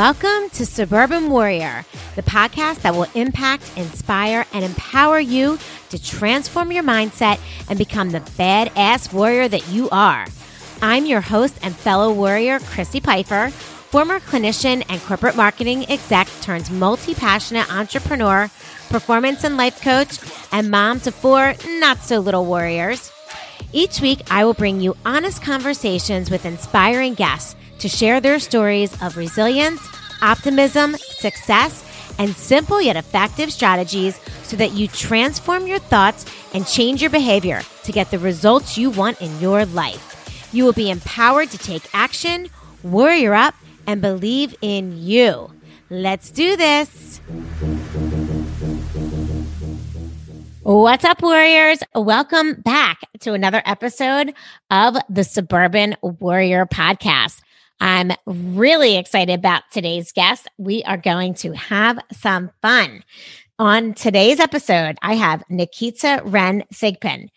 Welcome to Suburban Warrior, the podcast that will impact, inspire, and empower you to transform your mindset and become the badass warrior that you are. I'm your host and fellow warrior, Chrissy Pfeiffer, former clinician and corporate marketing exec turned multi passionate entrepreneur, performance and life coach, and mom to four not so little warriors. Each week, I will bring you honest conversations with inspiring guests to share their stories of resilience, optimism, success, and simple yet effective strategies so that you transform your thoughts and change your behavior to get the results you want in your life. You will be empowered to take action, warrior up, and believe in you. Let's do this. What's up, warriors? Welcome back to another episode of the Suburban Warrior Podcast. I'm really excited about today's guest. We are going to have some fun. On today's episode, I have Nikita Ren Thigpen,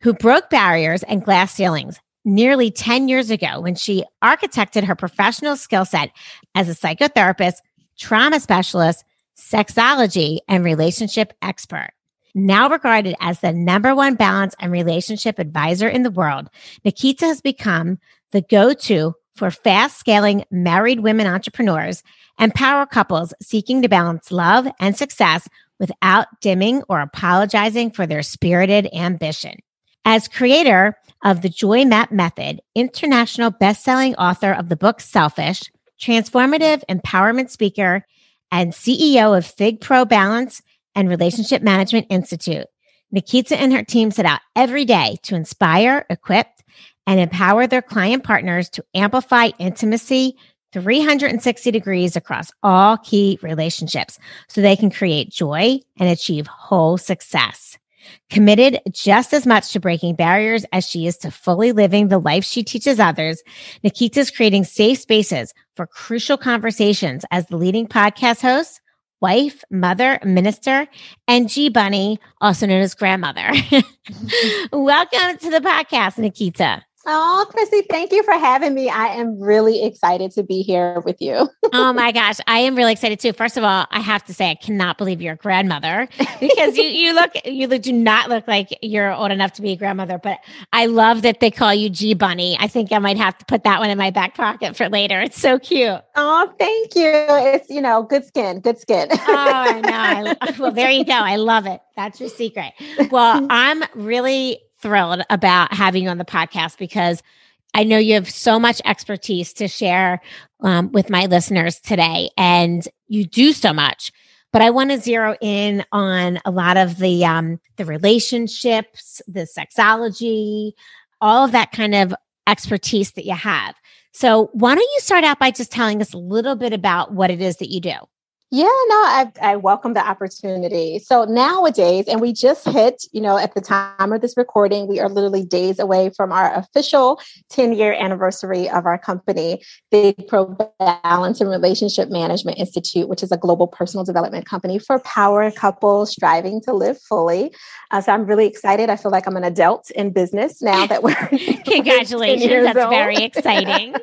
who broke barriers and glass ceilings nearly 10 years ago when she architected her professional skill set as a psychotherapist, trauma specialist, sexology, and relationship expert. Now regarded as the number one balance and relationship advisor in the world, Nikita has become the go to for fast scaling married women entrepreneurs and power couples seeking to balance love and success without dimming or apologizing for their spirited ambition. As creator of the Joy Map Method, international best-selling author of the book Selfish, transformative empowerment speaker, and CEO of ThigPro Balance and Relationship Management Institute, Nikita and her team set out every day to inspire, equip, and empower their client partners to amplify intimacy 360 degrees across all key relationships so they can create joy and achieve whole success. Committed just as much to breaking barriers as she is to fully living the life she teaches others, Nikita is creating safe spaces for crucial conversations as the leading podcast host, wife, mother, minister, and G Bunny, also known as grandmother. Welcome to the podcast, Nikita. Oh, Chrissy, thank you for having me. I am really excited to be here with you. oh my gosh, I am really excited too. First of all, I have to say I cannot believe you're a grandmother because you you look you do not look like you're old enough to be a grandmother. But I love that they call you G Bunny. I think I might have to put that one in my back pocket for later. It's so cute. Oh, thank you. It's you know good skin, good skin. oh, I know. I, well, there you go. I love it. That's your secret. Well, I'm really thrilled about having you on the podcast because I know you have so much expertise to share um, with my listeners today, and you do so much. But I want to zero in on a lot of the um, the relationships, the sexology, all of that kind of expertise that you have. So, why don't you start out by just telling us a little bit about what it is that you do? Yeah, no, I, I welcome the opportunity. So nowadays, and we just hit, you know, at the time of this recording, we are literally days away from our official 10 year anniversary of our company, ThigPro Balance and Relationship Management Institute, which is a global personal development company for power couples striving to live fully. Uh, so I'm really excited. I feel like I'm an adult in business now that we're. Congratulations. That's old. very exciting.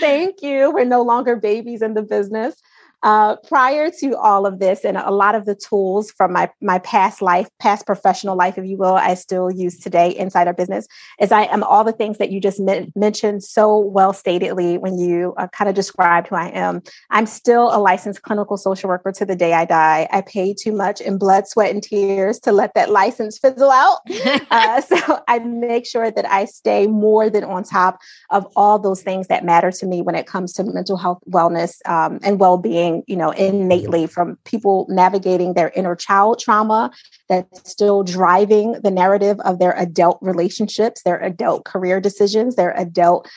Thank you. We're no longer babies in the business. Uh, prior to all of this, and a lot of the tools from my my past life, past professional life, if you will, I still use today inside our business. Is I am all the things that you just mentioned so well statedly when you uh, kind of described who I am. I'm still a licensed clinical social worker to the day I die. I paid too much in blood, sweat, and tears to let that license fizzle out. uh, so I make sure that I stay more than on top of all those things that matter to me when it comes to mental health, wellness, um, and well being you know, innately from people navigating their inner child trauma that's still driving the narrative of their adult relationships, their adult career decisions, their adult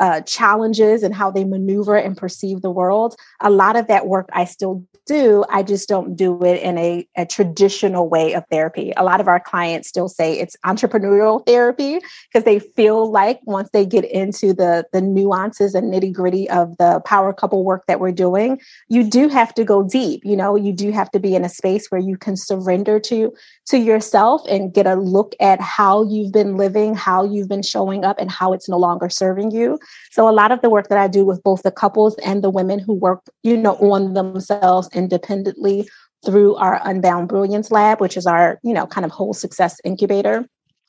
uh, challenges and how they maneuver and perceive the world. A lot of that work I still do. I just don't do it in a, a traditional way of therapy. A lot of our clients still say it's entrepreneurial therapy because they feel like once they get into the, the nuances and nitty gritty of the power couple work that we're doing, you do have to go deep. You know, you do have to be in a space where you can surrender to to yourself and get a look at how you've been living, how you've been showing up, and how it's no longer serving you. So a lot of the work that I do with both the couples and the women who work, you know, on themselves independently through our Unbound Brilliance Lab, which is our, you know, kind of whole success incubator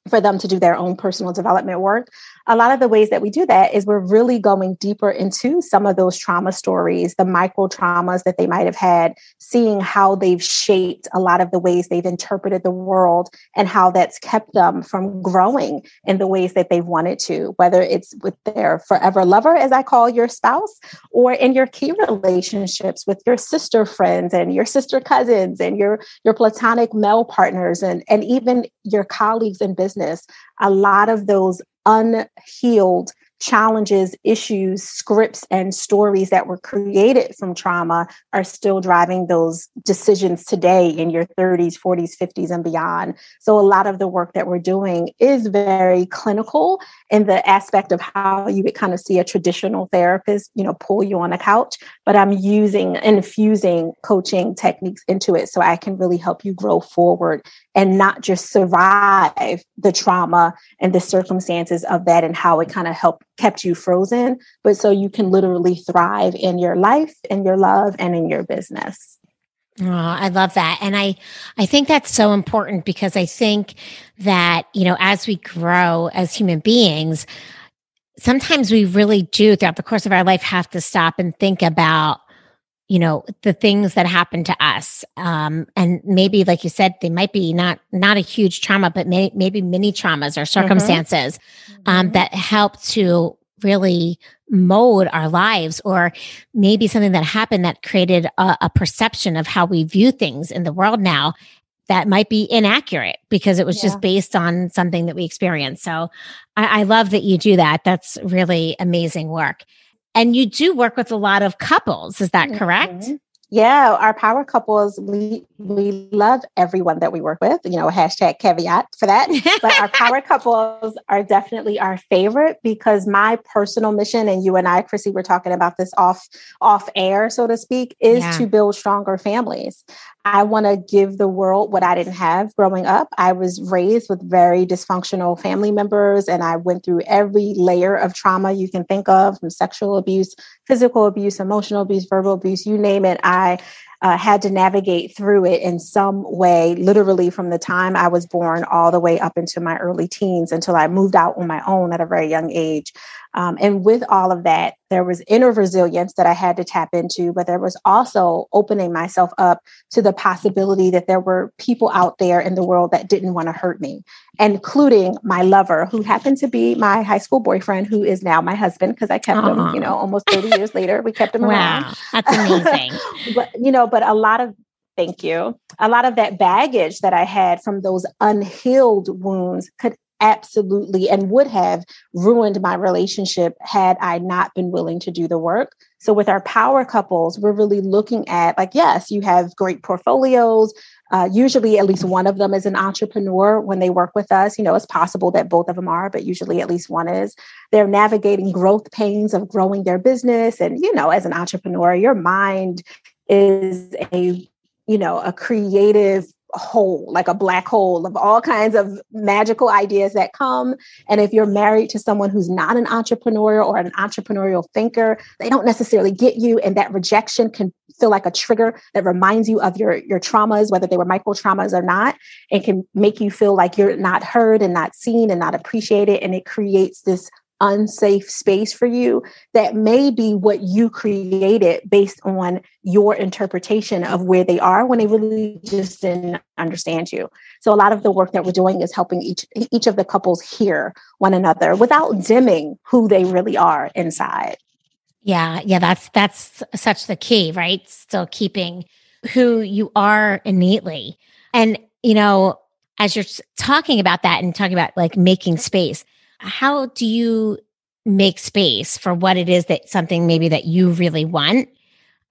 for them to do their own personal development work a lot of the ways that we do that is we're really going deeper into some of those trauma stories, the micro traumas that they might have had, seeing how they've shaped a lot of the ways they've interpreted the world and how that's kept them from growing in the ways that they've wanted to, whether it's with their forever lover, as I call your spouse, or in your key relationships with your sister friends and your sister cousins and your, your platonic male partners and, and even your colleagues in business. A lot of those unhealed challenges, issues, scripts, and stories that were created from trauma are still driving those decisions today in your 30s, 40s, 50s, and beyond. So, a lot of the work that we're doing is very clinical in the aspect of how you would kind of see a traditional therapist, you know, pull you on a couch, but I'm using infusing coaching techniques into it so I can really help you grow forward and not just survive the trauma and the circumstances of that and how it mm-hmm. kind of helped kept you frozen, but so you can literally thrive in your life, in your love, and in your business. Oh, I love that. And I I think that's so important because I think that, you know, as we grow as human beings, sometimes we really do throughout the course of our life have to stop and think about you know the things that happen to us um, and maybe like you said they might be not not a huge trauma but may, maybe mini traumas or mm-hmm. circumstances mm-hmm. Um, mm-hmm. that help to really mold our lives or maybe something that happened that created a, a perception of how we view things in the world now that might be inaccurate because it was yeah. just based on something that we experienced so I, I love that you do that that's really amazing work and you do work with a lot of couples. Is that correct? Mm-hmm. Yeah, our power couples, we we love everyone that we work with. You know, hashtag caveat for that. but our power couples are definitely our favorite because my personal mission, and you and I, Chrissy, were talking about this off off air, so to speak, is yeah. to build stronger families. I want to give the world what I didn't have growing up. I was raised with very dysfunctional family members, and I went through every layer of trauma you can think of from sexual abuse, physical abuse, emotional abuse, verbal abuse, you name it. I uh, had to navigate through it in some way, literally from the time I was born all the way up into my early teens until I moved out on my own at a very young age. Um, and with all of that, there was inner resilience that I had to tap into, but there was also opening myself up to the possibility that there were people out there in the world that didn't want to hurt me, including my lover, who happened to be my high school boyfriend, who is now my husband because I kept Aww. him, you know, almost 30 years later. We kept him wow, around. That's amazing. but, you know, but a lot of Thank you. A lot of that baggage that I had from those unhealed wounds could absolutely and would have ruined my relationship had I not been willing to do the work. So, with our power couples, we're really looking at like, yes, you have great portfolios. Uh, usually, at least one of them is an entrepreneur when they work with us. You know, it's possible that both of them are, but usually at least one is. They're navigating growth pains of growing their business. And, you know, as an entrepreneur, your mind is a you know a creative hole, like a black hole of all kinds of magical ideas that come. And if you're married to someone who's not an entrepreneur or an entrepreneurial thinker, they don't necessarily get you. And that rejection can feel like a trigger that reminds you of your, your traumas, whether they were micro traumas or not, and can make you feel like you're not heard and not seen and not appreciated. And it creates this unsafe space for you that may be what you created based on your interpretation of where they are when they really just didn't understand you. So a lot of the work that we're doing is helping each each of the couples hear one another without dimming who they really are inside. Yeah, yeah, that's that's such the key, right? Still keeping who you are innately. And you know, as you're talking about that and talking about like making space, how do you make space for what it is that something maybe that you really want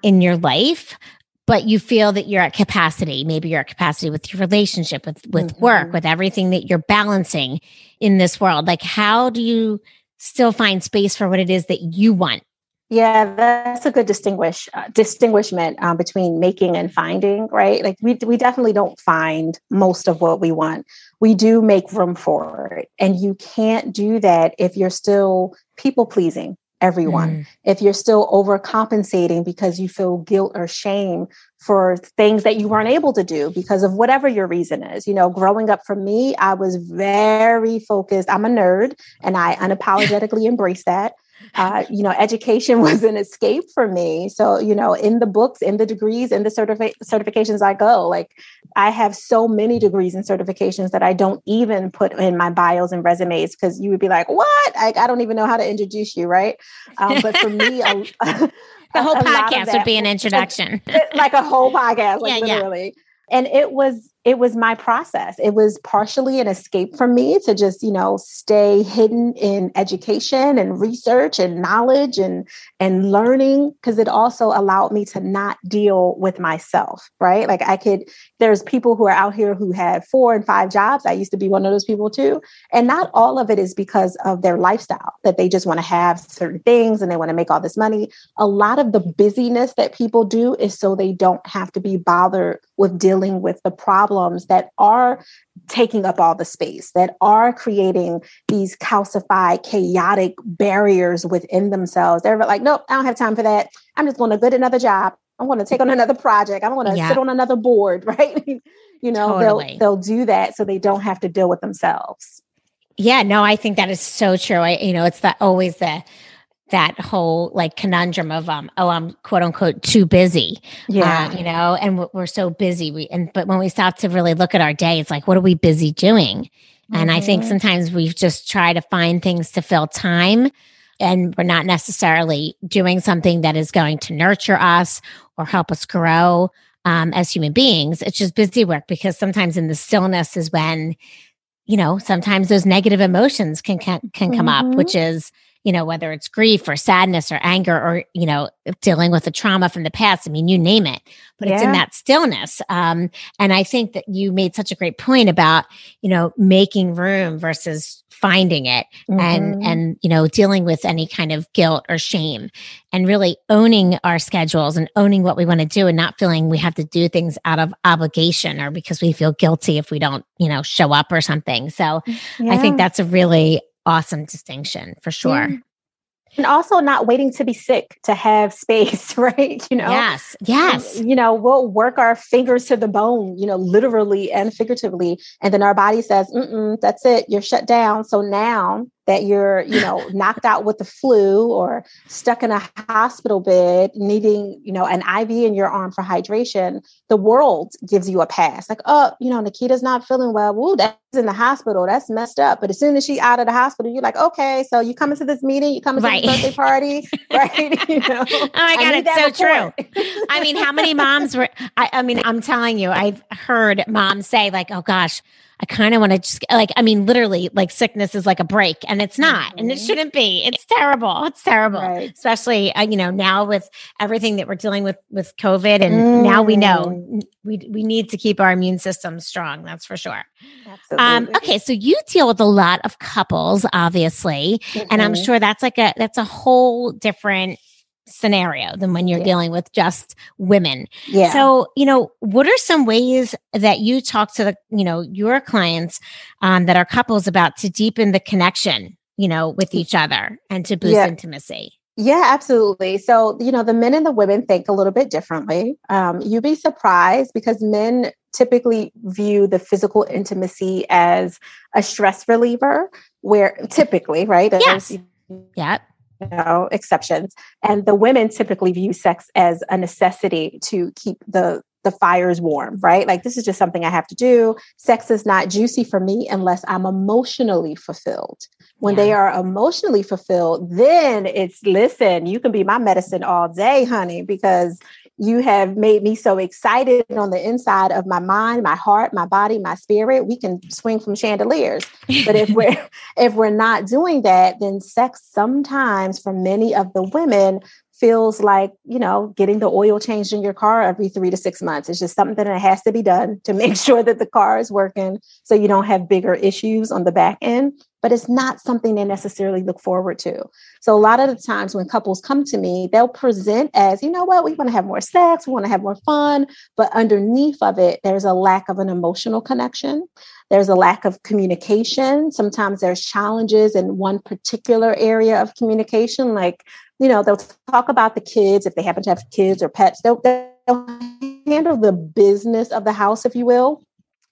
in your life but you feel that you're at capacity maybe you're at capacity with your relationship with with mm-hmm. work with everything that you're balancing in this world like how do you still find space for what it is that you want yeah, that's a good distinguish uh, distinguishment um, between making and finding, right? Like we we definitely don't find most of what we want. We do make room for it, and you can't do that if you're still people pleasing everyone. Mm. If you're still overcompensating because you feel guilt or shame for things that you weren't able to do because of whatever your reason is. You know, growing up for me, I was very focused. I'm a nerd and I unapologetically embrace that uh, you know, education was an escape for me. So, you know, in the books, in the degrees, in the certifi- certifications I go, like I have so many degrees and certifications that I don't even put in my bios and resumes because you would be like, what? I, I don't even know how to introduce you, right? Um, but for me, a, the whole podcast would be an introduction. like a whole podcast, like yeah, literally. Yeah and it was it was my process. It was partially an escape for me to just you know stay hidden in education and research and knowledge and and learning because it also allowed me to not deal with myself right? Like i could there's people who are out here who have four and five jobs. I used to be one of those people too. And not all of it is because of their lifestyle that they just want to have certain things and they want to make all this money. A lot of the busyness that people do is so they don't have to be bothered with dealing with the problems that are taking up all the space, that are creating these calcified, chaotic barriers within themselves. They're like, nope, I don't have time for that. I'm just going to get another job. I want to take on another project. I want to yeah. sit on another board, right? you know, totally. they'll they'll do that so they don't have to deal with themselves. Yeah, no, I think that is so true. I, you know, it's that always the that whole like conundrum of um oh I'm quote unquote too busy yeah uh, you know and we're so busy we and but when we stop to really look at our day it's like what are we busy doing mm-hmm. and I think mm-hmm. sometimes we just try to find things to fill time and we're not necessarily doing something that is going to nurture us or help us grow um, as human beings it's just busy work because sometimes in the stillness is when you know sometimes those negative emotions can can, can come mm-hmm. up which is you know, whether it's grief or sadness or anger or, you know, dealing with the trauma from the past. I mean, you name it, but yeah. it's in that stillness. Um, and I think that you made such a great point about, you know, making room versus finding it mm-hmm. and, and, you know, dealing with any kind of guilt or shame and really owning our schedules and owning what we want to do and not feeling we have to do things out of obligation or because we feel guilty if we don't, you know, show up or something. So yeah. I think that's a really awesome distinction for sure. Yeah. And also not waiting to be sick to have space, right? You know, yes, yes. And, you know, we'll work our fingers to the bone, you know, literally and figuratively. And then our body says, that's it, you're shut down. So now that you're, you know, knocked out with the flu or stuck in a hospital bed needing, you know, an IV in your arm for hydration, the world gives you a pass. Like, oh, you know, Nikita's not feeling well. Woo, that's in the hospital. That's messed up. But as soon as she's out of the hospital, you're like, okay, so you coming to this meeting, you coming right. to the birthday party, right? you know, oh my God, it's so report. true. I mean, how many moms were, I, I mean, I'm telling you, I've heard moms say, like, oh gosh, I kind of want to just like, I mean, literally, like sickness is like a break, and it's not, mm-hmm. and it mm-hmm. shouldn't be. It's terrible. It's terrible, right. especially uh, you know now with everything that we're dealing with with COVID, and mm. now we know mm. we we need to keep our immune system strong. That's for sure. Um, okay, so you deal with a lot of couples, obviously, mm-hmm. and I'm mm-hmm. sure that's like a that's a whole different scenario than when you're yeah. dealing with just women. Yeah. So, you know, what are some ways that you talk to the, you know, your clients um, that are couples about to deepen the connection, you know, with each other and to boost yeah. intimacy? Yeah, absolutely. So, you know, the men and the women think a little bit differently. Um, you'd be surprised because men typically view the physical intimacy as a stress reliever, where typically, right? Yes. Yeah know exceptions. And the women typically view sex as a necessity to keep the the fires warm right? Like this is just something i have to do. Sex is not juicy for me unless i'm emotionally fulfilled. When yeah. they are emotionally fulfilled then it's listen you can be my medicine all day honey because you have made me so excited on the inside of my mind my heart my body my spirit. We can swing from chandeliers. But if we're if we're not doing that then sex sometimes for many of the women feels like you know getting the oil changed in your car every three to six months. It's just something that has to be done to make sure that the car is working so you don't have bigger issues on the back end but it's not something they necessarily look forward to. So a lot of the times when couples come to me, they'll present as, you know what, we want to have more sex, we want to have more fun, but underneath of it, there's a lack of an emotional connection. There's a lack of communication. Sometimes there's challenges in one particular area of communication, like, you know, they'll talk about the kids if they happen to have kids or pets. They'll, they'll handle the business of the house, if you will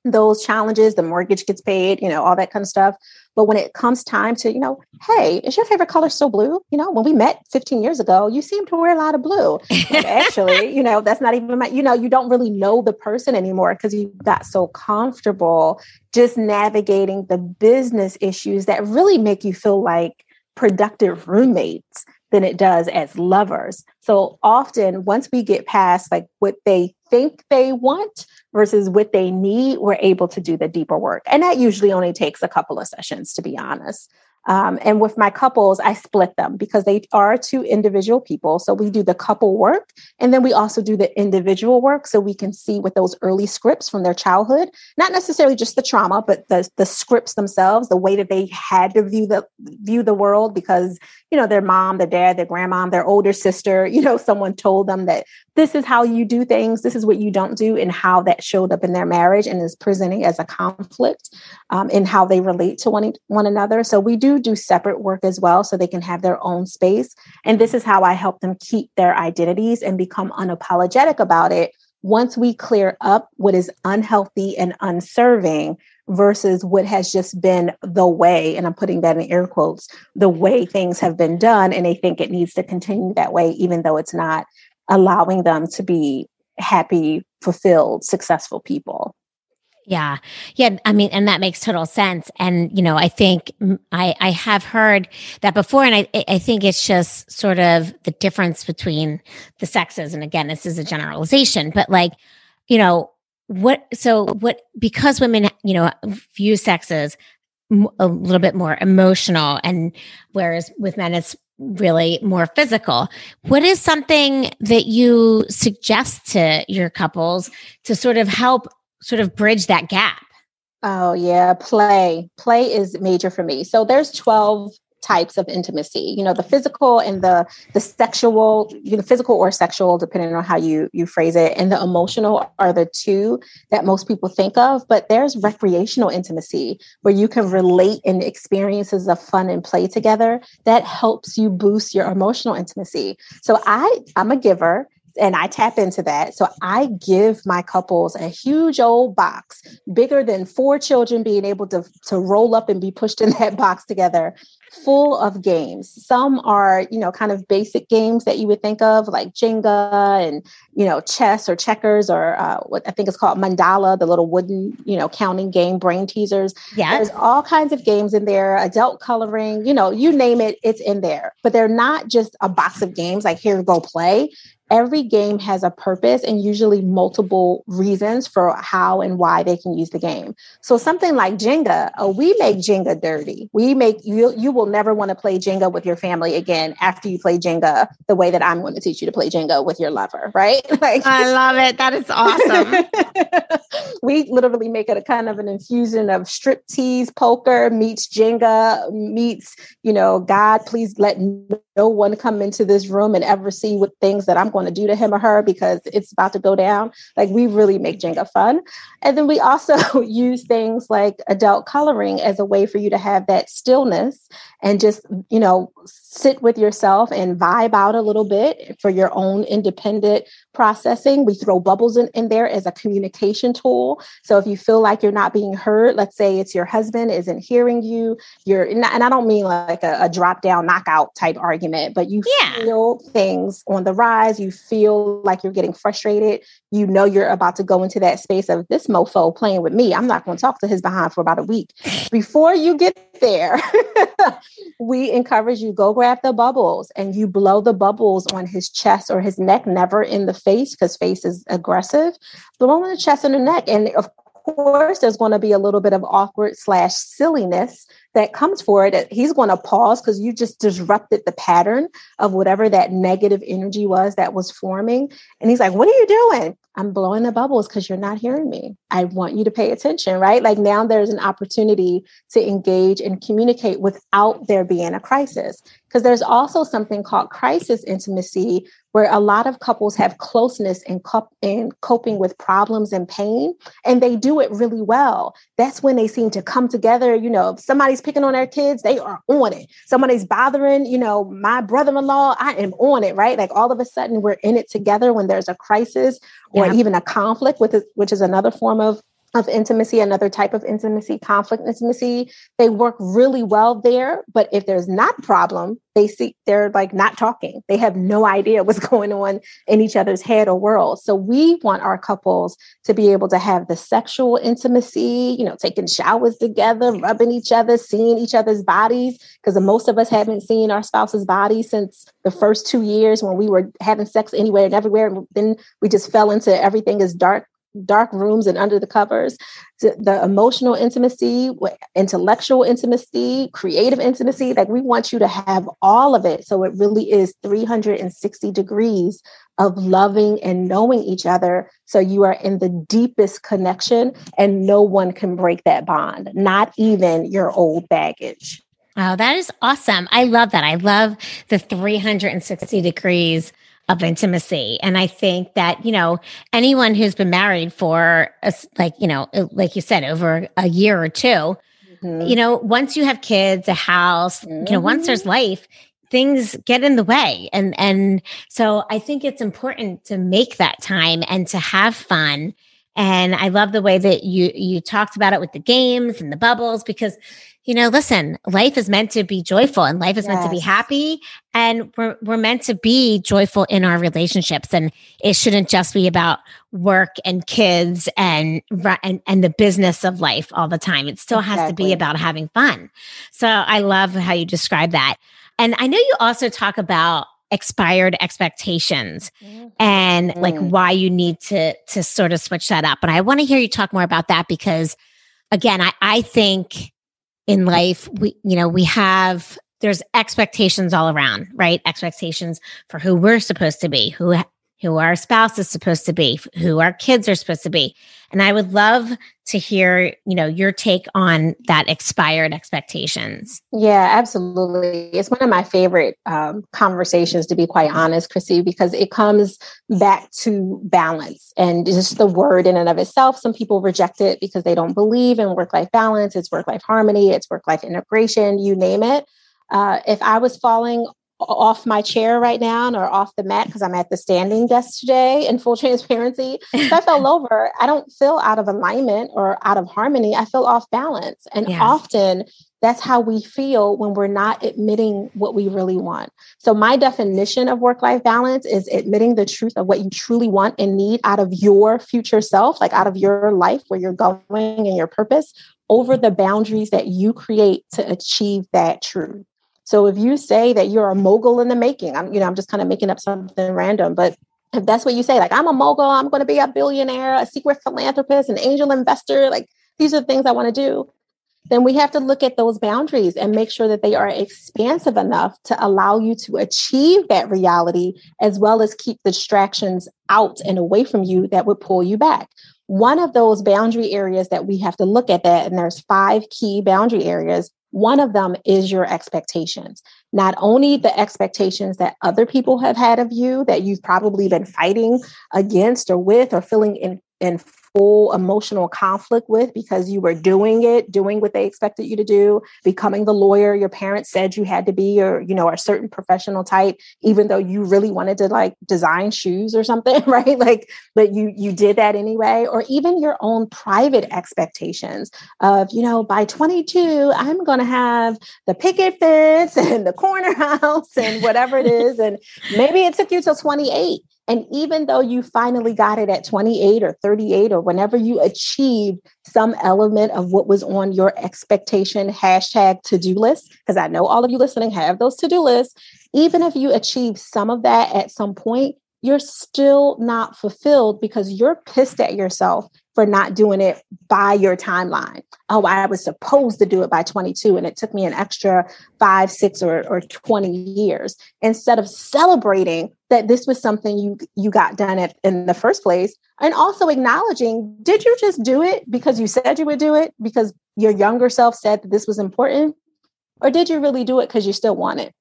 those challenges, the mortgage gets paid, you know, all that kind of stuff. But when it comes time to, you know, hey, is your favorite color still blue? You know, when we met 15 years ago, you seem to wear a lot of blue. actually, you know, that's not even my, you know, you don't really know the person anymore because you got so comfortable just navigating the business issues that really make you feel like productive roommates than it does as lovers. So often, once we get past like what they think they want versus what they need, we're able to do the deeper work. And that usually only takes a couple of sessions, to be honest. Um, and with my couples, I split them because they are two individual people. So we do the couple work and then we also do the individual work so we can see with those early scripts from their childhood, not necessarily just the trauma, but the, the scripts themselves, the way that they had to view the view the world because, you know, their mom, their dad, their grandmom, their older sister, you know, someone told them that this is how you do things, this is what you don't do, and how that showed up in their marriage and is presenting as a conflict um, in how they relate to one, one another. So we do do separate work as well so they can have their own space. And this is how I help them keep their identities and become unapologetic about it once we clear up what is unhealthy and unserving versus what has just been the way, and I'm putting that in air quotes, the way things have been done, and they think it needs to continue that way, even though it's not allowing them to be happy, fulfilled, successful people. Yeah. Yeah. I mean, and that makes total sense. And, you know, I think I, I have heard that before. And I, I think it's just sort of the difference between the sexes. And again, this is a generalization, but like, you know, what, so what, because women, you know, view sex as a little bit more emotional and whereas with men, it's really more physical. What is something that you suggest to your couples to sort of help sort of bridge that gap? Oh, yeah, play. Play is major for me. So there's 12 types of intimacy you know the physical and the the sexual you know physical or sexual depending on how you you phrase it and the emotional are the two that most people think of but there's recreational intimacy where you can relate in experiences of fun and play together that helps you boost your emotional intimacy so i i'm a giver and I tap into that. So I give my couples a huge old box, bigger than four children being able to, to roll up and be pushed in that box together, full of games. Some are, you know, kind of basic games that you would think of, like Jenga and, you know, chess or checkers or uh, what I think is called mancala, the little wooden, you know, counting game, brain teasers. Yeah. There's all kinds of games in there, adult coloring, you know, you name it, it's in there. But they're not just a box of games like here, go play every game has a purpose and usually multiple reasons for how and why they can use the game. So something like Jenga, oh, we make Jenga dirty. We make you you will never want to play Jenga with your family again after you play Jenga the way that I'm going to teach you to play Jenga with your lover, right? like I love it. That is awesome. we literally make it a kind of an infusion of strip tease poker meets Jenga meets, you know, God, please let no one come into this room and ever see what things that I'm going to do to him or her because it's about to go down. Like we really make Jenga fun. And then we also use things like adult coloring as a way for you to have that stillness and just, you know, sit with yourself and vibe out a little bit for your own independent processing. We throw bubbles in, in there as a communication tool. So if you feel like you're not being heard, let's say it's your husband isn't hearing you, you're, and I don't mean like a, a drop down knockout type argument, but you yeah. feel things on the rise. You feel like you're getting frustrated. You know you're about to go into that space of this mofo playing with me. I'm not going to talk to his behind for about a week. Before you get there, we encourage you go grab the bubbles and you blow the bubbles on his chest or his neck, never in the face because face is aggressive. Blow on the chest and the neck. And of course, there's going to be a little bit of awkward slash silliness that comes for it. He's going to pause because you just disrupted the pattern of whatever that negative energy was that was forming. And he's like, What are you doing? I'm blowing the bubbles because you're not hearing me. I want you to pay attention, right? Like now there's an opportunity to engage and communicate without there being a crisis. Because there's also something called crisis intimacy, where a lot of couples have closeness in, cop- in coping with problems and pain, and they do it really well. That's when they seem to come together. You know, if somebody's picking on their kids, they are on it. Somebody's bothering, you know, my brother in law, I am on it, right? Like all of a sudden we're in it together when there's a crisis or yeah. even a conflict, with it, which is another form of of intimacy, another type of intimacy, conflict intimacy. They work really well there. But if there's not problem, they see they're like not talking. They have no idea what's going on in each other's head or world. So we want our couples to be able to have the sexual intimacy, you know, taking showers together, rubbing each other, seeing each other's bodies. Because most of us haven't seen our spouse's body since the first two years when we were having sex anywhere and everywhere. And then we just fell into everything is dark dark rooms and under the covers the emotional intimacy intellectual intimacy creative intimacy like we want you to have all of it so it really is 360 degrees of loving and knowing each other so you are in the deepest connection and no one can break that bond not even your old baggage Oh, that is awesome. I love that. I love the 360 degrees of intimacy. And I think that, you know, anyone who's been married for a, like, you know, uh, like you said, over a year or 2 mm-hmm. you know, once you have kids, a house, mm-hmm. you know, once there's mm-hmm. life, things get in the way. And, and so I think it's important to make that time and to have fun. And I love the way that you, you talked about it with the games and the bubbles because you know, listen, life is meant to be joyful and life is yes. meant to be happy. And we're, we're meant to be joyful in our relationships. And it shouldn't just be about work and kids and, and, and the business of life all the time. It still exactly. has to be about having fun. So I love how you describe that. And I know you also talk about expired expectations mm-hmm. and like mm. why you need to to sort of switch that up. But I want to hear you talk more about that because again, I, I think in life we you know we have there's expectations all around right? Expectations for who we're supposed to be who who our spouse is supposed to be who our kids are supposed to be. And i would love to hear you know your take on that expired expectations. Yeah absolutely. It's one of my favorite um, conversations to be quite honest chrissy because it comes back to balance. And just the word in and of itself some people reject it because they don't believe in work-life balance it's work-life harmony it's work-life integration you name it. Uh, if I was falling off my chair right now or off the mat because I'm at the standing desk today in full transparency. If I fell over, I don't feel out of alignment or out of harmony. I feel off balance. And yeah. often that's how we feel when we're not admitting what we really want. So, my definition of work life balance is admitting the truth of what you truly want and need out of your future self, like out of your life, where you're going and your purpose, over the boundaries that you create to achieve that truth. So if you say that you're a mogul in the making, I'm, you know, I'm just kind of making up something random, but if that's what you say, like I'm a mogul, I'm going to be a billionaire, a secret philanthropist, an angel investor, like these are the things I want to do, then we have to look at those boundaries and make sure that they are expansive enough to allow you to achieve that reality as well as keep the distractions out and away from you that would pull you back. One of those boundary areas that we have to look at that, and there's five key boundary areas, one of them is your expectations. Not only the expectations that other people have had of you that you've probably been fighting against or with or feeling in, in full emotional conflict with because you were doing it, doing what they expected you to do, becoming the lawyer your parents said you had to be, or, you know, a certain professional type, even though you really wanted to like design shoes or something, right? Like, but you, you did that anyway, or even your own private expectations of, you know, by 22, I'm going to have the picket fence and the corner house and whatever it is. And maybe it took you till 28 and even though you finally got it at 28 or 38 or whenever you achieved some element of what was on your expectation hashtag to do list, because I know all of you listening have those to do lists, even if you achieve some of that at some point, you're still not fulfilled because you're pissed at yourself for not doing it by your timeline. Oh, I was supposed to do it by 22 and it took me an extra five, six, or, or 20 years. Instead of celebrating that this was something you you got done at, in the first place, and also acknowledging, did you just do it because you said you would do it because your younger self said that this was important? Or did you really do it because you still want it?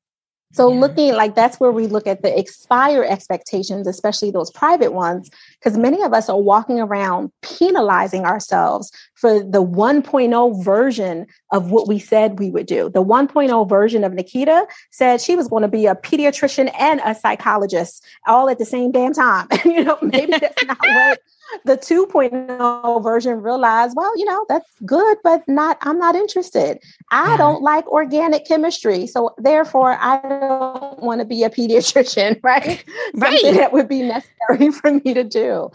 So yeah. looking like that's where we look at the expire expectations, especially those private ones, because many of us are walking around penalizing ourselves for the 1.0 version of what we said we would do. The 1.0 version of Nikita said she was going to be a pediatrician and a psychologist all at the same damn time. you know, maybe that's not what the 2.0 version realized, well, you know, that's good, but not, I'm not interested. I yeah. don't like organic chemistry. So therefore, I don't want to be a pediatrician, right? right. Something that would be necessary for me to do.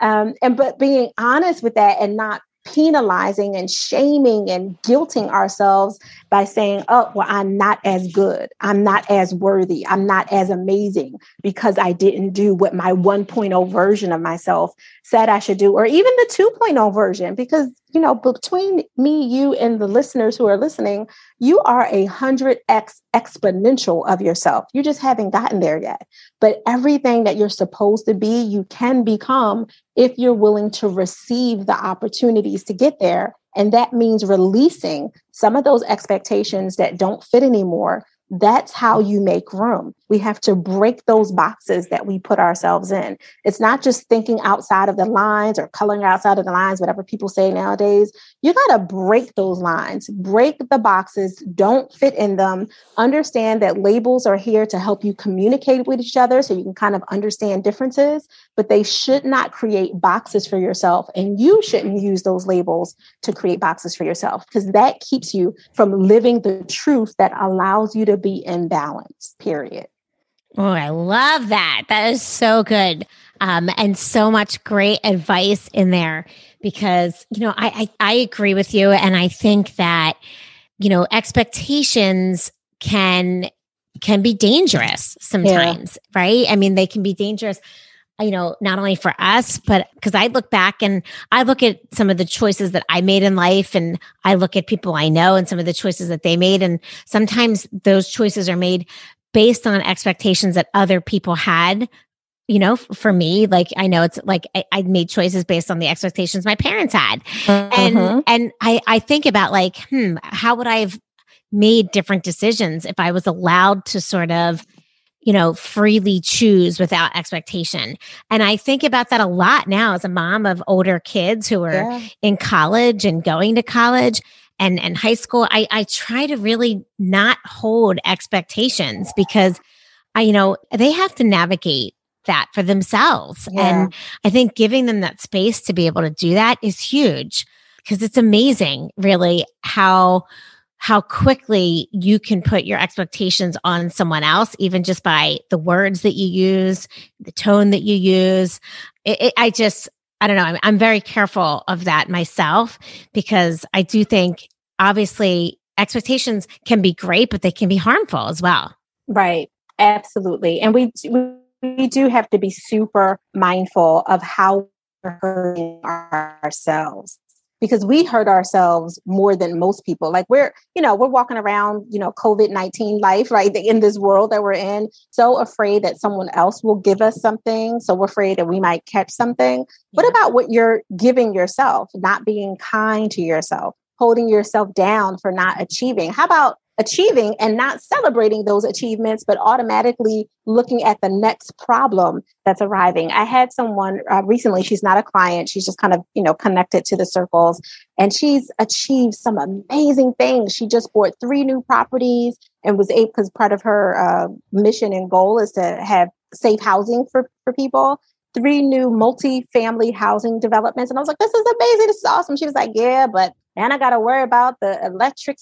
Um, and, but being honest with that and not penalizing and shaming and guilting ourselves by saying, oh, well, I'm not as good. I'm not as worthy. I'm not as amazing because I didn't do what my 1.0 version of myself said I should do, or even the 2.0 version, because you know, between me, you, and the listeners who are listening, you are a hundred X exponential of yourself. You just haven't gotten there yet. But everything that you're supposed to be, you can become if you're willing to receive the opportunities to get there. And that means releasing some of those expectations that don't fit anymore that's how you make room. We have to break those boxes that we put ourselves in. It's not just thinking outside of the lines or coloring outside of the lines, whatever people say nowadays. You got to break those lines, break the boxes, don't fit in them. Understand that labels are here to help you communicate with each other so you can kind of understand differences, but they should not create boxes for yourself. And you shouldn't use those labels to create boxes for yourself because that keeps you from living the truth that allows you to be in balance, period. Oh, I love that. That is so good. Um, and so much great advice in there because, you know, I, I, I agree with you. And I think that, you know, expectations can can be dangerous sometimes, yeah. right? I mean, they can be dangerous you know, not only for us, but because I look back and I look at some of the choices that I made in life and I look at people I know and some of the choices that they made. And sometimes those choices are made based on expectations that other people had. You know, for me, like I know it's like I, I made choices based on the expectations my parents had. Mm-hmm. And and I, I think about like, hmm, how would I have made different decisions if I was allowed to sort of you know, freely choose without expectation. And I think about that a lot now as a mom of older kids who are yeah. in college and going to college and, and high school. I, I try to really not hold expectations because I, you know, they have to navigate that for themselves. Yeah. And I think giving them that space to be able to do that is huge because it's amazing, really, how how quickly you can put your expectations on someone else, even just by the words that you use, the tone that you use. It, it, I just, I don't know. I'm, I'm very careful of that myself because I do think obviously expectations can be great, but they can be harmful as well. Right. Absolutely. And we, we do have to be super mindful of how we're hurting ourselves because we hurt ourselves more than most people. Like we're, you know, we're walking around, you know, COVID 19 life, right? In this world that we're in, so afraid that someone else will give us something. So we're afraid that we might catch something. Yeah. What about what you're giving yourself, not being kind to yourself, holding yourself down for not achieving? How about achieving and not celebrating those achievements, but automatically looking at the next problem that's arriving. I had someone uh, recently, she's not a client, she's just kind of, you know, connected to the circles, and she's achieved some amazing things. She just bought three new properties and was able, because part of her uh, mission and goal is to have safe housing for, for people three new multi-family housing developments. And I was like, this is amazing. This is awesome. She was like, yeah, but and I got to worry about the electric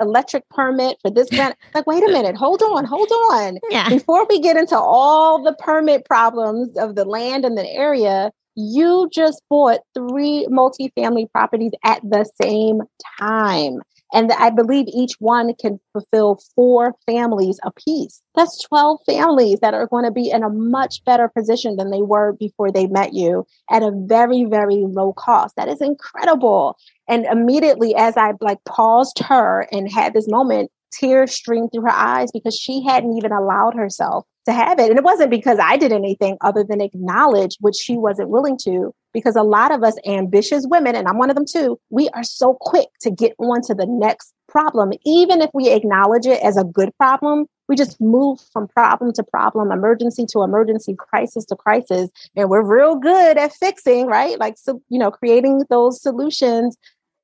electric permit for this. Grant. Like, wait a minute, hold on, hold on. Yeah. Before we get into all the permit problems of the land and the area, you just bought three multifamily properties at the same time. And I believe each one can fulfill four families apiece. That's 12 families that are going to be in a much better position than they were before they met you at a very, very low cost. That is incredible. And immediately as I like paused her and had this moment, tears streamed through her eyes because she hadn't even allowed herself to have it. And it wasn't because I did anything other than acknowledge what she wasn't willing to. Because a lot of us ambitious women, and I'm one of them too, we are so quick to get on to the next problem. Even if we acknowledge it as a good problem, we just move from problem to problem, emergency to emergency, crisis to crisis. And we're real good at fixing, right? Like, so, you know, creating those solutions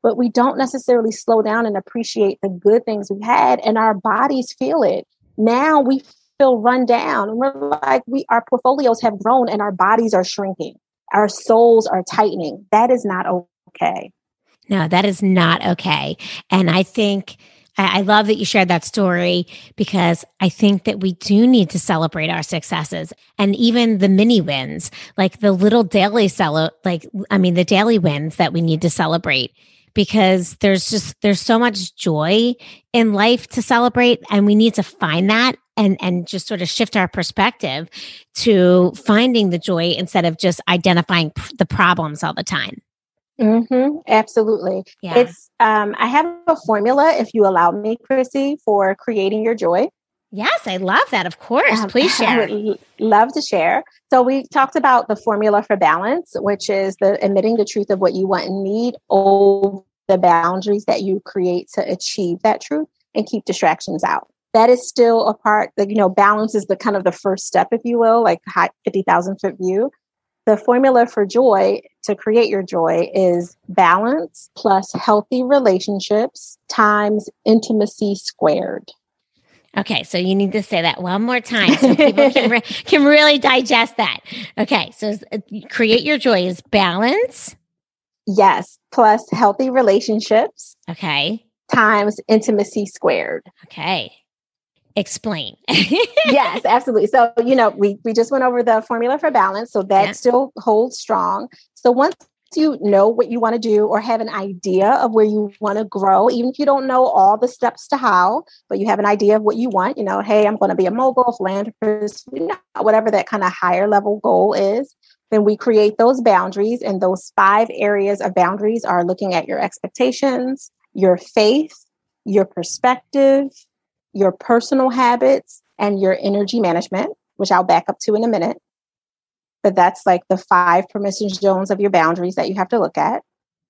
but we don't necessarily slow down and appreciate the good things we had and our bodies feel it now we feel run down and we're like we our portfolios have grown and our bodies are shrinking our souls are tightening. That is not okay. No that is not okay. And i think I love that you shared that story because I think that we do need to celebrate our successes and even the mini wins, like the little daily celo, like I mean the daily wins that we need to celebrate because there's just there's so much joy in life to celebrate and we need to find that and and just sort of shift our perspective to finding the joy instead of just identifying the problems all the time mm-hmm, absolutely yeah. it's um, i have a formula if you allow me chrissy for creating your joy Yes, I love that. Of course. Um, Please share. I would love to share. So, we talked about the formula for balance, which is the admitting the truth of what you want and need over the boundaries that you create to achieve that truth and keep distractions out. That is still a part that, you know, balance is the kind of the first step, if you will, like 50,000 foot view. The formula for joy to create your joy is balance plus healthy relationships times intimacy squared. Okay, so you need to say that one more time so people can, re- can really digest that. Okay, so uh, create your joy is balance. Yes, plus healthy relationships. Okay. Times intimacy squared. Okay. Explain. yes, absolutely. So, you know, we we just went over the formula for balance, so that yeah. still holds strong. So once you know what you want to do or have an idea of where you want to grow, even if you don't know all the steps to how, but you have an idea of what you want, you know, hey, I'm going to be a mogul, philanthropist, you know, whatever that kind of higher level goal is, then we create those boundaries. And those five areas of boundaries are looking at your expectations, your faith, your perspective, your personal habits, and your energy management, which I'll back up to in a minute. But that's like the five permission zones of your boundaries that you have to look at.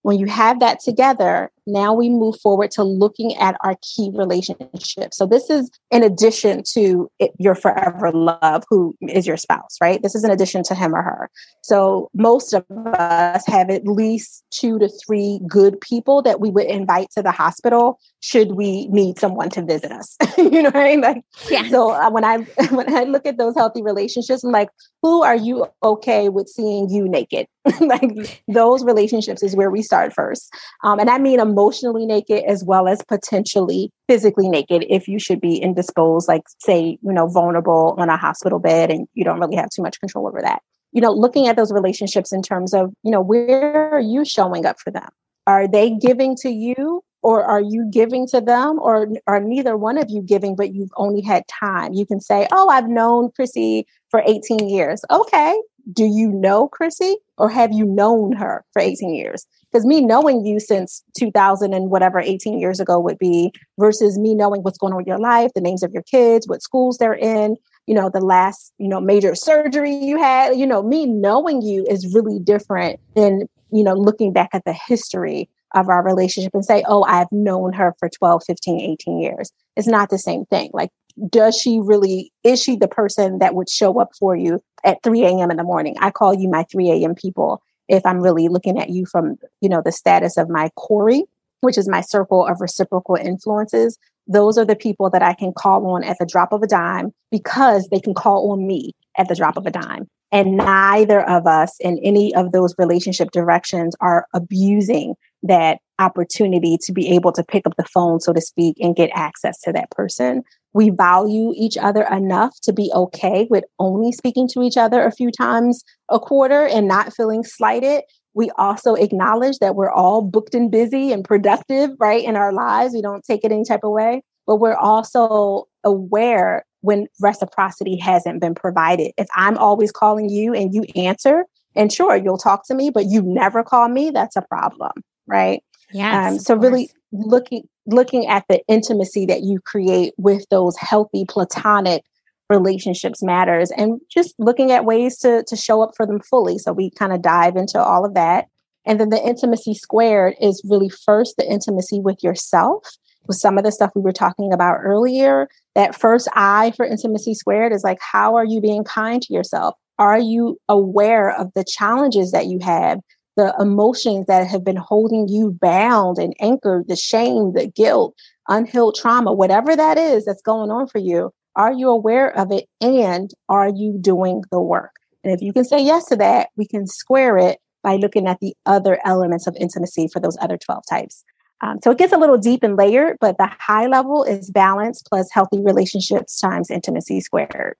When you have that together, now we move forward to looking at our key relationships. So this is in addition to it, your forever love, who is your spouse, right? This is in addition to him or her. So most of us have at least two to three good people that we would invite to the hospital should we need someone to visit us. you know what I mean? Like, yes. so uh, when I when I look at those healthy relationships, I'm like, who are you okay with seeing you naked? like those relationships is where we start first. Um, and I mean emotionally naked as well as potentially physically naked if you should be indisposed, like say, you know, vulnerable on a hospital bed and you don't really have too much control over that. You know, looking at those relationships in terms of, you know, where are you showing up for them? Are they giving to you or are you giving to them or are neither one of you giving but you've only had time you can say oh i've known chrissy for 18 years okay do you know Chrissy or have you known her for 18 years? Because me knowing you since 2000 and whatever 18 years ago would be versus me knowing what's going on with your life, the names of your kids, what schools they're in, you know, the last, you know, major surgery you had, you know, me knowing you is really different than, you know, looking back at the history of our relationship and say, oh, I've known her for 12, 15, 18 years. It's not the same thing. Like does she really is she the person that would show up for you at 3 a.m in the morning i call you my 3 a.m people if i'm really looking at you from you know the status of my Corey, which is my circle of reciprocal influences. Those are the people that i can call on at the drop of a dime because they can call on me at the drop of a dime. And neither of us in any of those relationship directions are abusing that opportunity to be able to pick up the phone, so to speak, and get access to that person we value each other enough to be okay with only speaking to each other a few times a quarter and not feeling slighted we also acknowledge that we're all booked and busy and productive, right, in our lives. We don't take it any type of way, but we're also aware when reciprocity hasn't been provided. If I'm always calling you and you answer, and sure, you'll talk to me, but you never call me, that's a problem, right? Yeah. Um, so really looking looking at the intimacy that you create with those healthy platonic relationships matters and just looking at ways to to show up for them fully so we kind of dive into all of that. And then the intimacy squared is really first the intimacy with yourself with some of the stuff we were talking about earlier. That first i for intimacy squared is like how are you being kind to yourself? Are you aware of the challenges that you have the emotions that have been holding you bound and anchored the shame the guilt unhealed trauma whatever that is that's going on for you are you aware of it? And are you doing the work? And if you can say yes to that, we can square it by looking at the other elements of intimacy for those other 12 types. Um, so it gets a little deep and layered, but the high level is balance plus healthy relationships times intimacy squared.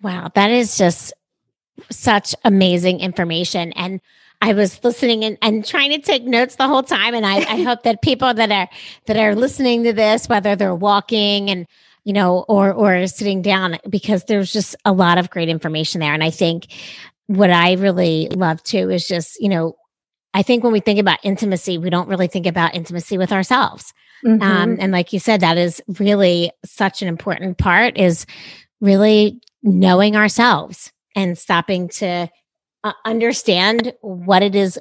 Wow, that is just such amazing information. And I was listening and, and trying to take notes the whole time. And I, I hope that people that are that are listening to this, whether they're walking and you know, or or sitting down because there's just a lot of great information there. And I think what I really love too is just, you know, I think when we think about intimacy, we don't really think about intimacy with ourselves. Um, mm-hmm. Um, and like you said, that is really such an important part is really knowing ourselves and stopping to understand what it is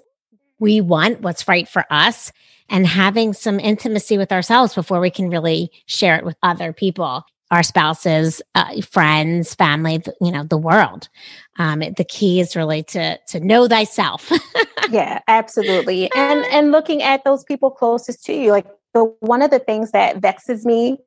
we want, what's right for us, and having some intimacy with ourselves before we can really share it with other people our spouses uh, friends family you know the world. Um, the key is really to to know thyself. Yeah absolutely. And and looking at those people closest to you like the one of the things that vexes me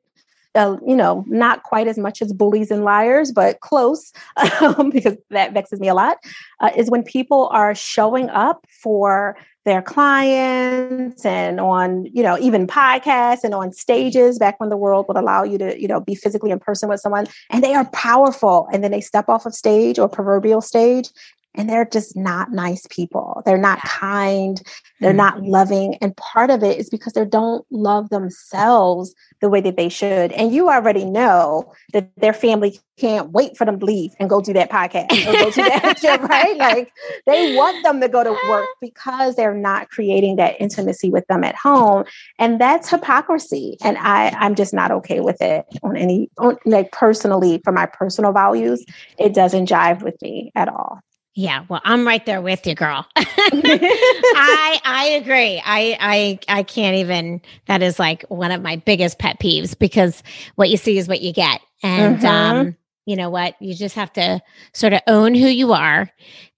uh, you know, not quite as much as bullies and liars, but close, um, because that vexes me a lot, uh, is when people are showing up for their clients and on, you know, even podcasts and on stages back when the world would allow you to, you know, be physically in person with someone and they are powerful. And then they step off of stage or proverbial stage and they're just not nice people. They're not kind, they're mm-hmm. not loving. And part of it is because they don't love themselves the way that they should. And you already know that their family can't wait for them to leave and go do that podcast or go to that gym, right? Like they want them to go to work because they're not creating that intimacy with them at home. And that's hypocrisy. And I, I'm just not okay with it on any, on, like personally, for my personal values, it doesn't jive with me at all. Yeah, well, I'm right there with you, girl. I I agree. I I I can't even. That is like one of my biggest pet peeves because what you see is what you get, and mm-hmm. um, you know what? You just have to sort of own who you are,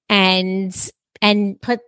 and and put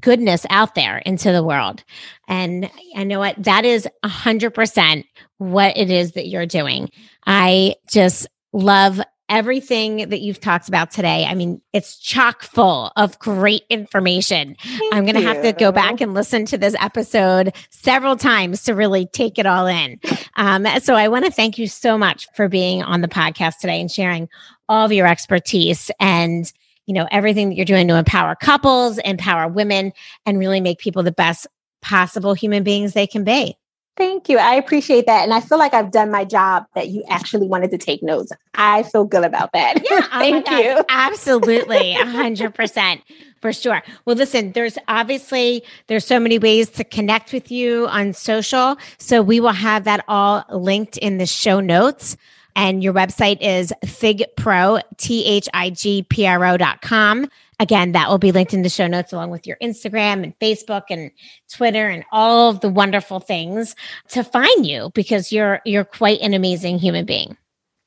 goodness out there into the world. And I know what that is a hundred percent what it is that you're doing. I just love everything that you've talked about today. I mean, it's chock full of great information. Thank I'm going to have to go back and listen to this episode several times to really take it all in. Um, so I want to thank you so much for being on the podcast today and sharing all of your expertise and you know everything that you're doing to empower couples, empower women, and really make people the best possible human beings they can be. Thank you. I appreciate that. And I feel like I've done my job that you actually wanted to take notes. I feel good about that. Yeah, oh Thank oh you. Absolutely. A hundred percent for sure. Well, listen, there's obviously there's so many ways to connect with you on social. So we will have that all linked in the show notes. And your website is thigpro, T-H-I-G-P-R-O dot com. Again, that will be linked in the show notes along with your Instagram and Facebook and Twitter and all of the wonderful things to find you because you're you're quite an amazing human being.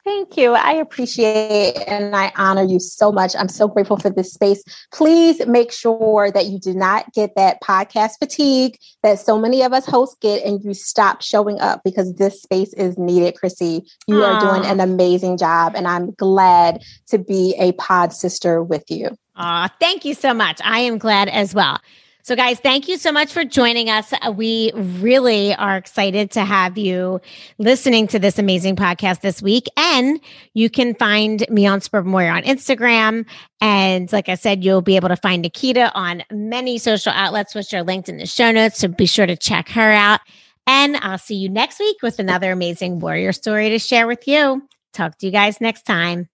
Thank you. I appreciate and I honor you so much. I'm so grateful for this space. Please make sure that you do not get that podcast fatigue that so many of us hosts get and you stop showing up because this space is needed, Chrissy. You Aww. are doing an amazing job and I'm glad to be a pod sister with you. Aw, thank you so much. I am glad as well. So, guys, thank you so much for joining us. We really are excited to have you listening to this amazing podcast this week. And you can find me on Suburban Warrior on Instagram. And like I said, you'll be able to find Nikita on many social outlets, which are linked in the show notes. So be sure to check her out. And I'll see you next week with another amazing warrior story to share with you. Talk to you guys next time.